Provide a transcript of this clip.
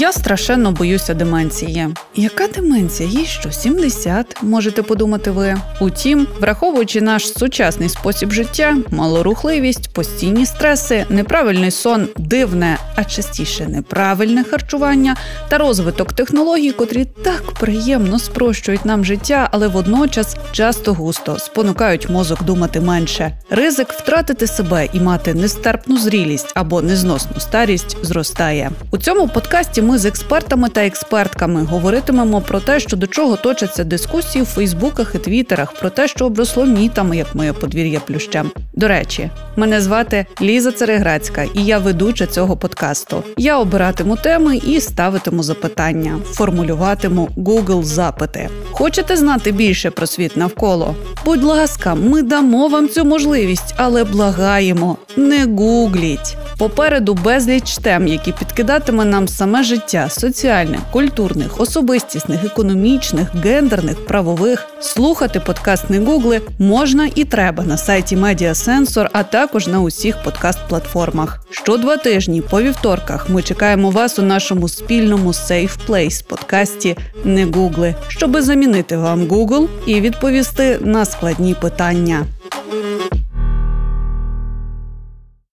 Я страшенно боюся деменції. Яка деменція? Їй що 70, можете подумати ви. Утім, враховуючи наш сучасний спосіб життя, малорухливість, постійні стреси, неправильний сон, дивне, а частіше неправильне харчування та розвиток технологій, котрі так приємно спрощують нам життя, але водночас часто густо спонукають мозок думати менше. Ризик втратити себе і мати нестерпну зрілість або незносну старість зростає. У цьому подкасті ми з експертами та експертками говоритимемо про те, що до чого точаться дискусії в Фейсбуках і Твіттерах, про те, що обросло мітами, як моє подвір'я плющем. До речі, мене звати Ліза Цереграцька, і я ведуча цього подкасту. Я обиратиму теми і ставитиму запитання, формулюватиму Google запити. Хочете знати більше про світ навколо? Будь ласка, ми дамо вам цю можливість, але благаємо, не гугліть. Попереду безліч тем, які підкидатиме нам саме життя соціальних, культурних, особистісних, економічних, гендерних, правових. Слухати подкаст не гугли можна і треба на сайті Медіасенсор, а також на усіх подкаст-платформах. Що два тижні по вівторках ми чекаємо вас у нашому спільному Safe Place подкасті Не гугли, щоби замінити вам Google і відповісти на складні питання.